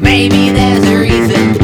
Maybe there's a reason.